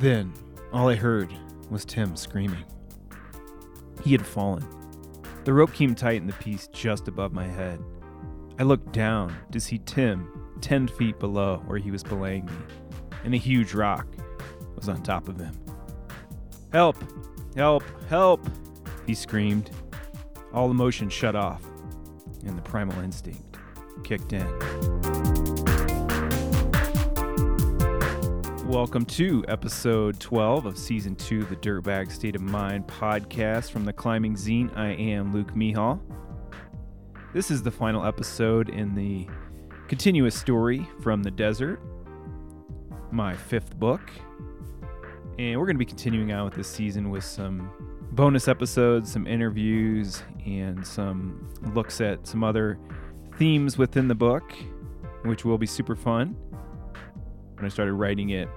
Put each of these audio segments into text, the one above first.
Then, all I heard was Tim screaming. He had fallen. The rope came tight in the piece just above my head. I looked down to see Tim 10 feet below where he was belaying me, and a huge rock was on top of him. Help! Help! Help! He screamed. All emotion shut off, and the primal instinct kicked in. Welcome to episode 12 of season 2 of the Dirtbag State of Mind podcast from the Climbing Zine. I am Luke Mehall. This is the final episode in the continuous story from the desert, my fifth book. And we're going to be continuing on with this season with some bonus episodes, some interviews, and some looks at some other themes within the book, which will be super fun. When I started writing it,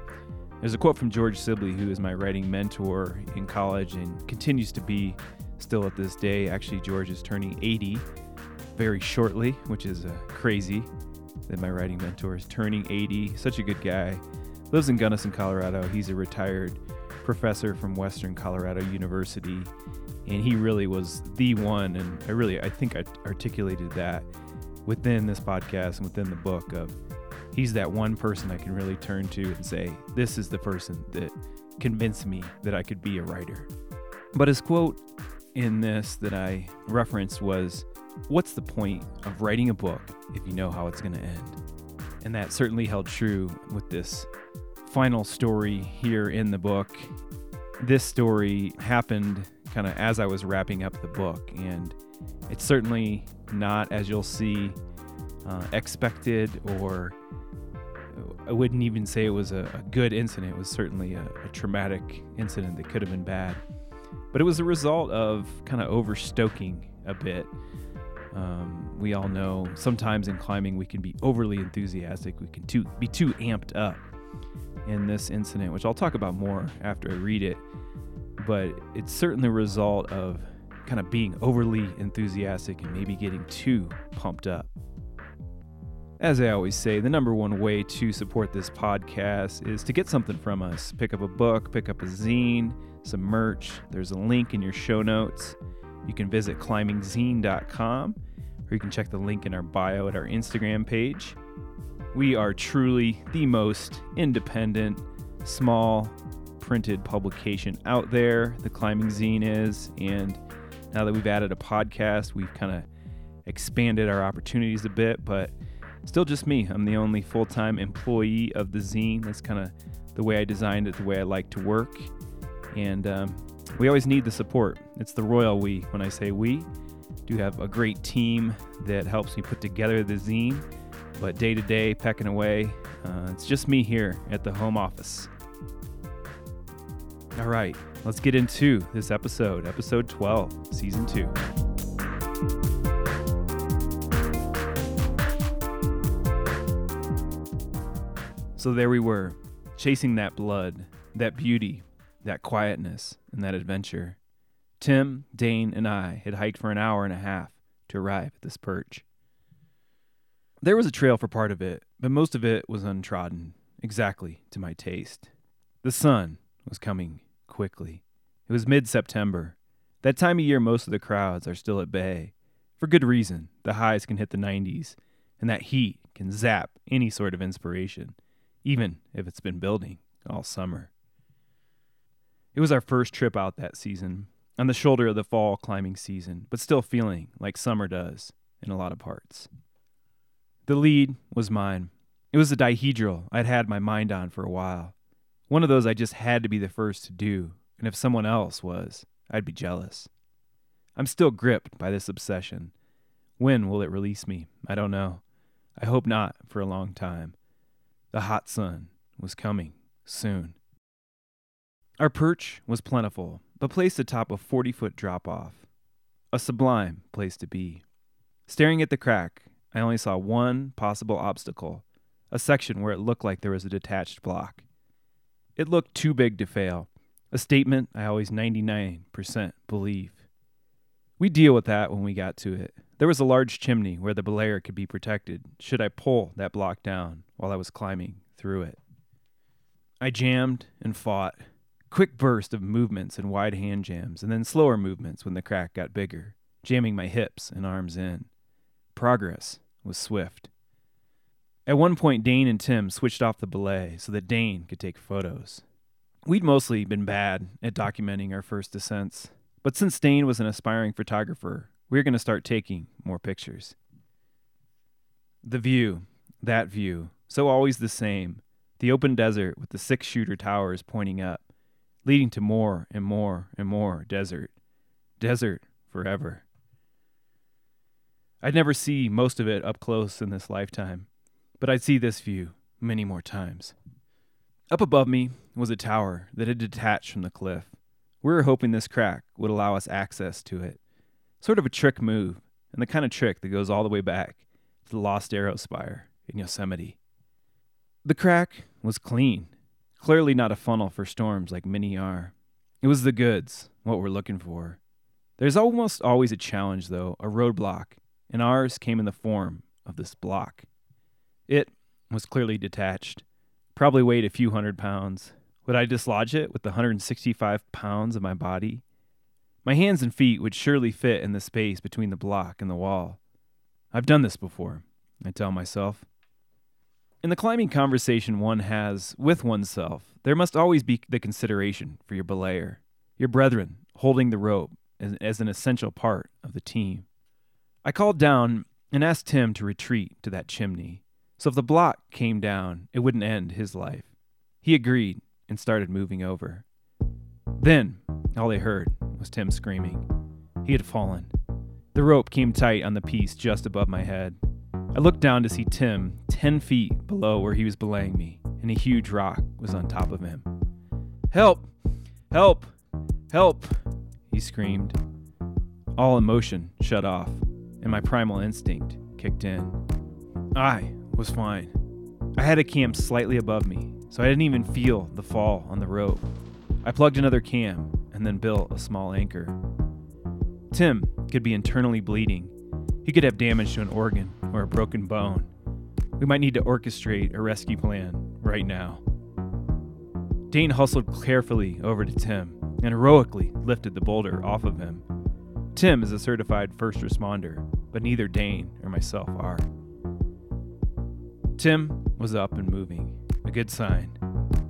there's a quote from George Sibley, who is my writing mentor in college and continues to be still at this day. Actually, George is turning 80 very shortly, which is uh, crazy that my writing mentor is turning 80. Such a good guy. Lives in Gunnison, Colorado. He's a retired professor from Western Colorado University, and he really was the one. And I really, I think I articulated that within this podcast and within the book of he's that one person I can really turn to and say, this is the person that convinced me that I could be a writer. But his quote in this that I referenced was, What's the point of writing a book if you know how it's going to end? And that certainly held true with this final story here in the book. This story happened kind of as I was wrapping up the book, and it's certainly not, as you'll see, uh, expected or I wouldn't even say it was a, a good incident. It was certainly a, a, traumatic incident that could have been bad. But it was a result of kind of overstoking a bit. Um, we all know sometimes in climbing we can be overly enthusiastic. We can too, be too amped up in this incident, which I'll talk about more after I read it. But it's certainly a result of kind of being overly enthusiastic and maybe getting too pumped up. As I always say, the number one way to support this podcast is to get something from us. Pick up a book, pick up a zine, some merch. There's a link in your show notes. You can visit climbingzine.com or you can check the link in our bio at our Instagram page. We are truly the most independent, small, printed publication out there. The Climbing Zine is. And now that we've added a podcast, we've kind of expanded our opportunities a bit, but still just me. I'm the only full time employee of the zine. That's kind of the way I designed it, the way I like to work. And um, we always need the support. It's the royal we. When I say we, do have a great team that helps me put together the zine. But day to day, pecking away, uh, it's just me here at the home office. All right, let's get into this episode, episode 12, season 2. So there we were, chasing that blood, that beauty, that quietness, and that adventure. Tim, Dane, and I had hiked for an hour and a half to arrive at this perch. There was a trail for part of it, but most of it was untrodden, exactly to my taste. The sun was coming quickly. It was mid September. That time of year, most of the crowds are still at bay. For good reason. The highs can hit the 90s, and that heat can zap any sort of inspiration even if it's been building all summer. It was our first trip out that season, on the shoulder of the fall climbing season, but still feeling like summer does in a lot of parts. The lead was mine. It was a dihedral I'd had my mind on for a while. One of those I just had to be the first to do, and if someone else was, I'd be jealous. I'm still gripped by this obsession. When will it release me? I don't know. I hope not for a long time. The hot sun was coming soon. Our perch was plentiful, but placed atop a 40 foot drop off. A sublime place to be. Staring at the crack, I only saw one possible obstacle a section where it looked like there was a detached block. It looked too big to fail, a statement I always 99% believe. We deal with that when we got to it. There was a large chimney where the belayer could be protected should I pull that block down while I was climbing through it. I jammed and fought. Quick burst of movements and wide hand jams, and then slower movements when the crack got bigger, jamming my hips and arms in. Progress was swift. At one point, Dane and Tim switched off the belay so that Dane could take photos. We'd mostly been bad at documenting our first descents, but since Dane was an aspiring photographer, were going to start taking more pictures. The view, that view, so always the same the open desert with the six shooter towers pointing up, leading to more and more and more desert. Desert forever. I'd never see most of it up close in this lifetime, but I'd see this view many more times. Up above me was a tower that had detached from the cliff. We were hoping this crack would allow us access to it. Sort of a trick move, and the kind of trick that goes all the way back to the Lost Arrow Spire in Yosemite. The crack was clean, clearly not a funnel for storms like many are. It was the goods, what we're looking for. There's almost always a challenge, though, a roadblock, and ours came in the form of this block. It was clearly detached, probably weighed a few hundred pounds. Would I dislodge it with the 165 pounds of my body? My hands and feet would surely fit in the space between the block and the wall. I've done this before, I tell myself. In the climbing conversation one has with oneself, there must always be the consideration for your belayer, your brethren holding the rope as, as an essential part of the team. I called down and asked Tim to retreat to that chimney, so if the block came down, it wouldn't end his life. He agreed and started moving over. Then, all they heard was Tim screaming. He had fallen. The rope came tight on the piece just above my head. I looked down to see Tim 10 feet below where he was belaying me, and a huge rock was on top of him. Help! Help! Help! He screamed. All emotion shut off, and my primal instinct kicked in. I was fine. I had a cam slightly above me, so I didn't even feel the fall on the rope. I plugged another cam and then built a small anchor. Tim could be internally bleeding. He could have damage to an organ or a broken bone. We might need to orchestrate a rescue plan right now. Dane hustled carefully over to Tim and heroically lifted the boulder off of him. Tim is a certified first responder, but neither Dane or myself are. Tim was up and moving, a good sign.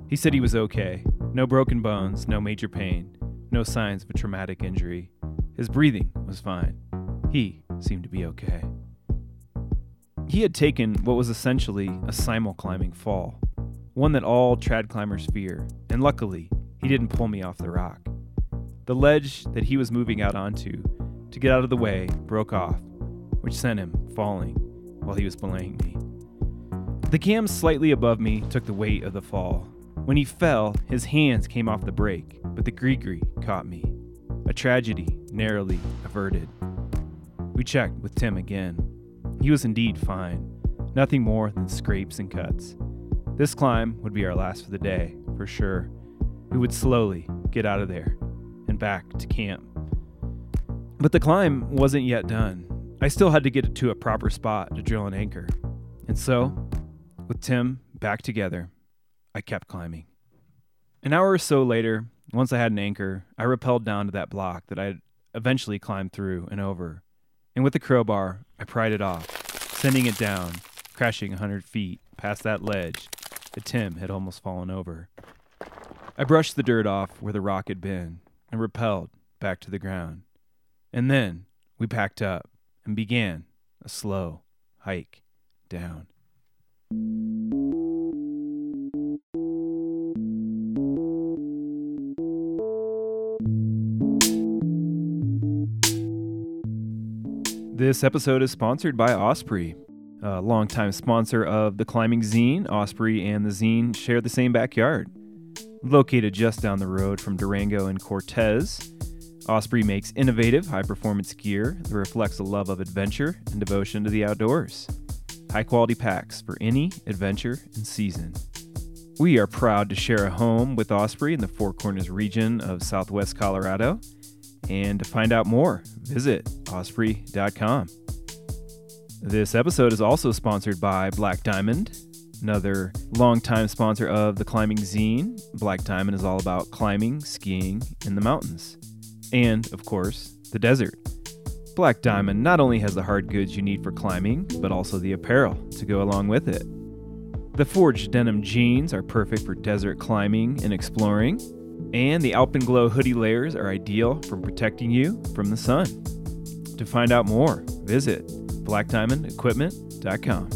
He said he was okay. No broken bones, no major pain, no signs of a traumatic injury. His breathing was fine. He seemed to be okay. He had taken what was essentially a simul climbing fall, one that all trad climbers fear, and luckily, he didn't pull me off the rock. The ledge that he was moving out onto to get out of the way broke off, which sent him falling while he was belaying me. The cam slightly above me took the weight of the fall. When he fell, his hands came off the brake, but the gree caught me. A tragedy narrowly averted. We checked with Tim again. He was indeed fine, nothing more than scrapes and cuts. This climb would be our last for the day, for sure. We would slowly get out of there and back to camp. But the climb wasn't yet done. I still had to get to a proper spot to drill an anchor. And so, with Tim back together, I kept climbing. An hour or so later, once I had an anchor, I rappelled down to that block that I had eventually climbed through and over and with the crowbar, I pried it off, sending it down, crashing a hundred feet past that ledge that Tim had almost fallen over. I brushed the dirt off where the rock had been and rappelled back to the ground. And then we packed up and began a slow hike down. This episode is sponsored by Osprey, a longtime sponsor of the climbing zine. Osprey and the zine share the same backyard. Located just down the road from Durango and Cortez, Osprey makes innovative, high performance gear that reflects a love of adventure and devotion to the outdoors. High quality packs for any adventure and season. We are proud to share a home with Osprey in the Four Corners region of southwest Colorado and to find out more, visit osprey.com. This episode is also sponsored by Black Diamond. another longtime sponsor of the Climbing Zine. Black Diamond is all about climbing, skiing in the mountains, and, of course, the desert. Black Diamond not only has the hard goods you need for climbing, but also the apparel to go along with it. The forged denim jeans are perfect for desert climbing and exploring, and the Alpenglow hoodie layers are ideal for protecting you from the sun. To find out more, visit blackdiamondequipment.com.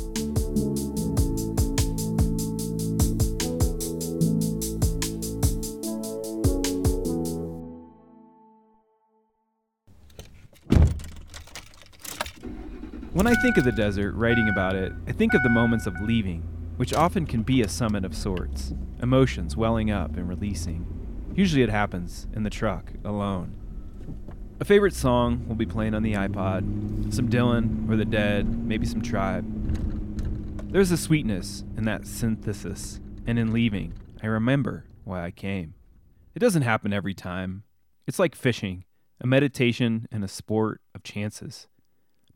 When I think of the desert, writing about it, I think of the moments of leaving, which often can be a summit of sorts, emotions welling up and releasing. Usually it happens in the truck, alone. A favorite song will be playing on the iPod, some Dylan or The Dead, maybe some Tribe. There's a sweetness in that synthesis, and in leaving, I remember why I came. It doesn't happen every time. It's like fishing, a meditation and a sport of chances.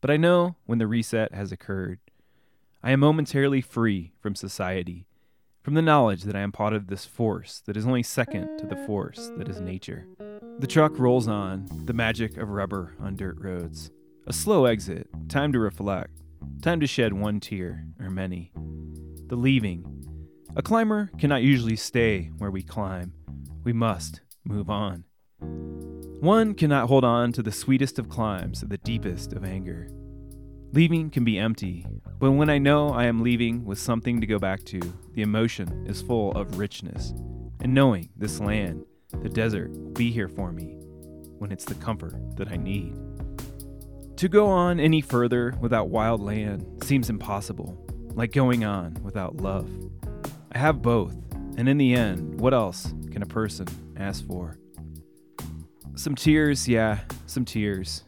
But I know when the reset has occurred. I am momentarily free from society, from the knowledge that I am part of this force that is only second to the force that is nature. The truck rolls on, the magic of rubber on dirt roads. A slow exit, time to reflect, time to shed one tear, or many. The leaving. A climber cannot usually stay where we climb. We must move on. One cannot hold on to the sweetest of climbs, the deepest of anger. Leaving can be empty, but when I know I am leaving with something to go back to, the emotion is full of richness. And knowing this land, the desert, will be here for me when it's the comfort that I need. To go on any further without wild land seems impossible, like going on without love. I have both, and in the end, what else can a person ask for? Some tears, yeah, some tears.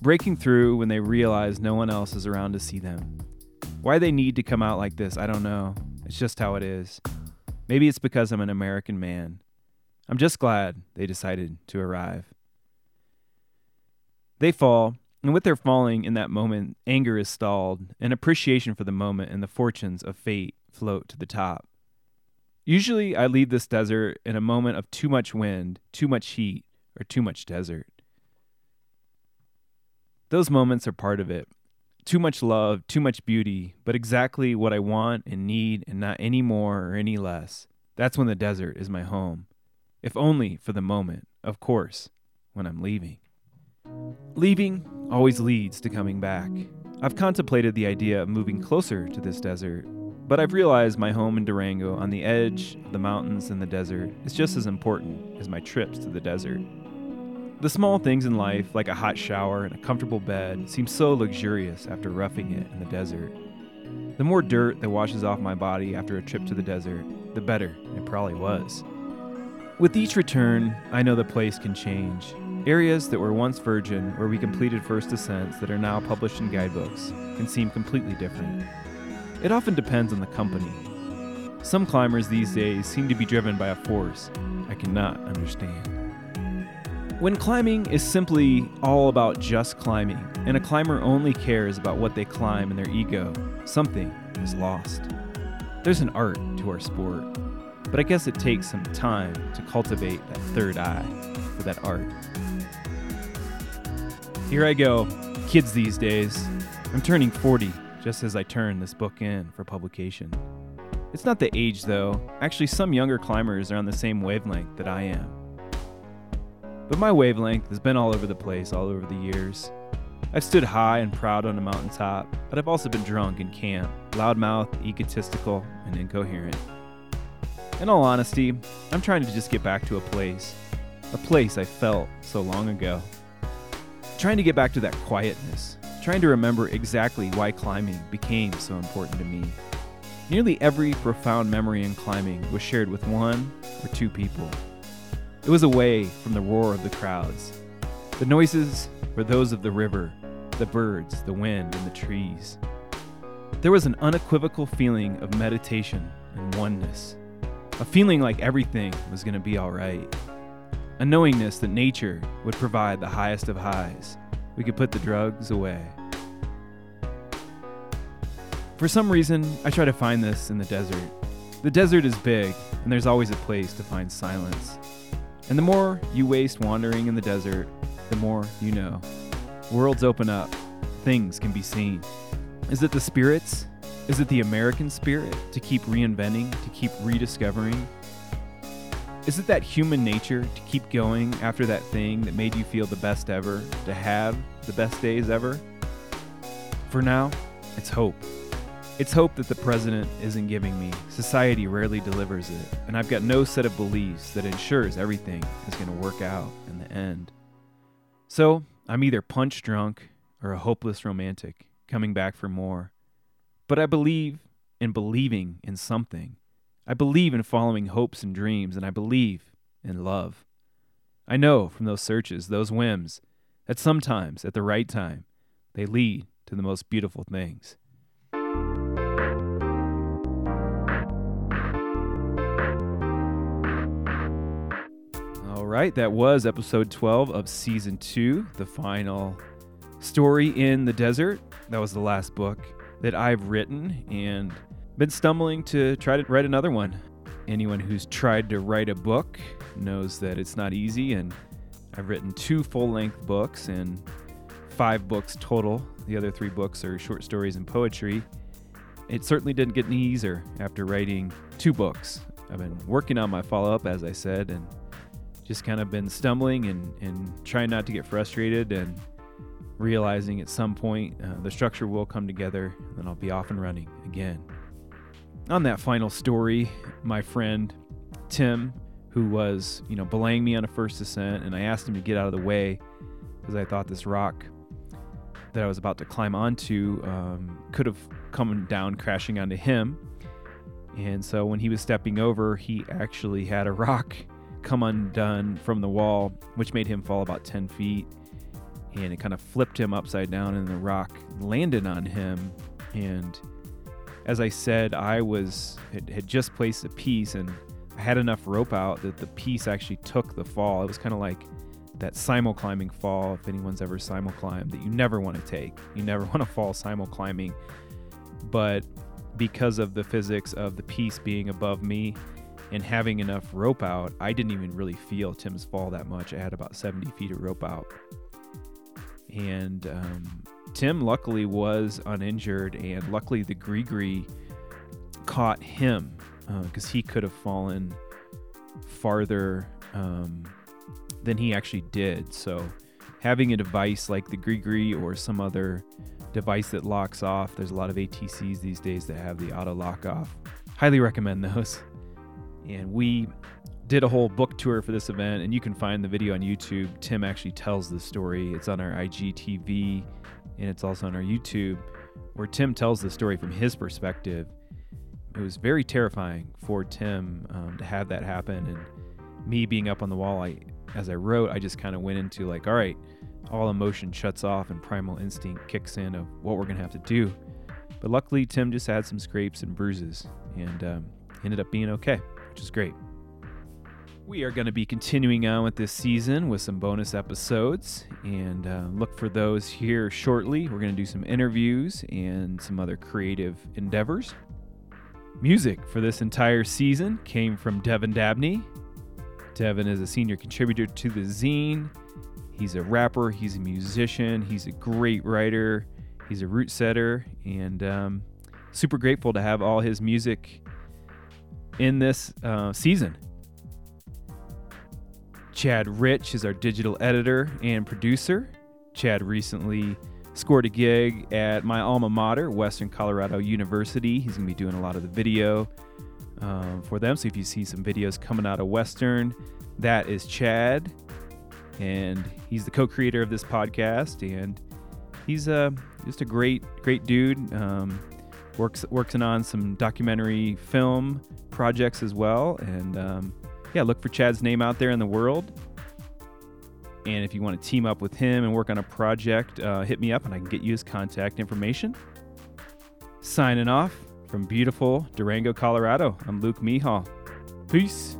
Breaking through when they realize no one else is around to see them. Why they need to come out like this, I don't know. It's just how it is. Maybe it's because I'm an American man. I'm just glad they decided to arrive. They fall, and with their falling in that moment, anger is stalled, and appreciation for the moment and the fortunes of fate float to the top. Usually, I leave this desert in a moment of too much wind, too much heat, or too much desert. Those moments are part of it. Too much love, too much beauty, but exactly what I want and need, and not any more or any less. That's when the desert is my home. If only for the moment, of course, when I'm leaving. Leaving always leads to coming back. I've contemplated the idea of moving closer to this desert, but I've realized my home in Durango on the edge of the mountains and the desert is just as important as my trips to the desert. The small things in life, like a hot shower and a comfortable bed, seem so luxurious after roughing it in the desert. The more dirt that washes off my body after a trip to the desert, the better it probably was. With each return, I know the place can change. Areas that were once virgin, where we completed first ascents that are now published in guidebooks, can seem completely different. It often depends on the company. Some climbers these days seem to be driven by a force I cannot understand. When climbing is simply all about just climbing, and a climber only cares about what they climb in their ego, something is lost. There's an art to our sport, but I guess it takes some time to cultivate that third eye for that art. Here I go, kids these days. I'm turning 40 just as I turn this book in for publication. It's not the age though, actually, some younger climbers are on the same wavelength that I am. But my wavelength has been all over the place all over the years. I've stood high and proud on a mountaintop, but I've also been drunk in camp, loudmouthed, egotistical, and incoherent. In all honesty, I'm trying to just get back to a place, a place I felt so long ago. Trying to get back to that quietness, trying to remember exactly why climbing became so important to me. Nearly every profound memory in climbing was shared with one or two people. It was away from the roar of the crowds. The noises were those of the river, the birds, the wind, and the trees. There was an unequivocal feeling of meditation and oneness, a feeling like everything was going to be all right, a knowingness that nature would provide the highest of highs. We could put the drugs away. For some reason, I try to find this in the desert. The desert is big, and there's always a place to find silence. And the more you waste wandering in the desert, the more you know. Worlds open up, things can be seen. Is it the spirits? Is it the American spirit to keep reinventing, to keep rediscovering? Is it that human nature to keep going after that thing that made you feel the best ever, to have the best days ever? For now, it's hope. It's hope that the president isn't giving me. Society rarely delivers it, and I've got no set of beliefs that ensures everything is going to work out in the end. So, I'm either punch drunk or a hopeless romantic coming back for more. But I believe in believing in something. I believe in following hopes and dreams, and I believe in love. I know from those searches, those whims, that sometimes, at the right time, they lead to the most beautiful things. All right, that was episode 12 of season two, the final story in the desert. That was the last book that I've written and been stumbling to try to write another one. Anyone who's tried to write a book knows that it's not easy, and I've written two full length books and five books total. The other three books are short stories and poetry. It certainly didn't get any easier after writing two books. I've been working on my follow up, as I said, and just kind of been stumbling and, and trying not to get frustrated and realizing at some point uh, the structure will come together and then I'll be off and running again. On that final story, my friend Tim, who was, you know, belaying me on a first ascent, and I asked him to get out of the way because I thought this rock that I was about to climb onto um, could have come down crashing onto him. And so when he was stepping over, he actually had a rock come undone from the wall, which made him fall about 10 feet. And it kind of flipped him upside down, and the rock landed on him. And as I said, I was had, had just placed a piece, and I had enough rope out that the piece actually took the fall. It was kind of like that simul climbing fall, if anyone's ever simul climbed, that you never want to take. You never want to fall simul climbing. But because of the physics of the piece being above me, and having enough rope out, I didn't even really feel Tim's fall that much. I had about 70 feet of rope out. And um, Tim luckily was uninjured, and luckily the Gree caught him because uh, he could have fallen farther um, than he actually did. So, having a device like the Gree or some other device that locks off, there's a lot of ATCs these days that have the auto lock off. Highly recommend those and we did a whole book tour for this event and you can find the video on youtube. Tim actually tells the story. It's on our igtv and it's also on our youtube where tim tells the story from his perspective. It was very terrifying for tim um, to have that happen and me being up on the wall i as i wrote i just kind of went into like all right all emotion shuts off and primal instinct kicks in of what we're to have to do. But luckily tim just had some scrapes and bruises and um, ended up being okay which is great. We are going to be continuing on with this season with some bonus episodes and uh, look for those here shortly. We're going to do some interviews and some other creative endeavors. Music for this entire season came from Devin Dabney. Devin is a senior contributor to the zine. He's a rapper, he's a musician, he's a great writer, he's a route setter, and um, super grateful to have all his music in this uh, season. Chad Rich is our digital editor and producer. Chad recently scored a gig at my alma mater, Western Colorado University. He's going to be doing a lot of the video um, for them. So if you see some videos coming out of Western, that is Chad. And he's the co creator of this podcast. And he's uh, just a great, great dude. Um, works working on some documentary film projects as well. And um, yeah, look for Chad's name out there in the world. And if you want to team up with him and work on a project, uh, hit me up and I can get you his contact information. Signing off from beautiful Durango, Colorado, I'm Luke Mehall. Peace.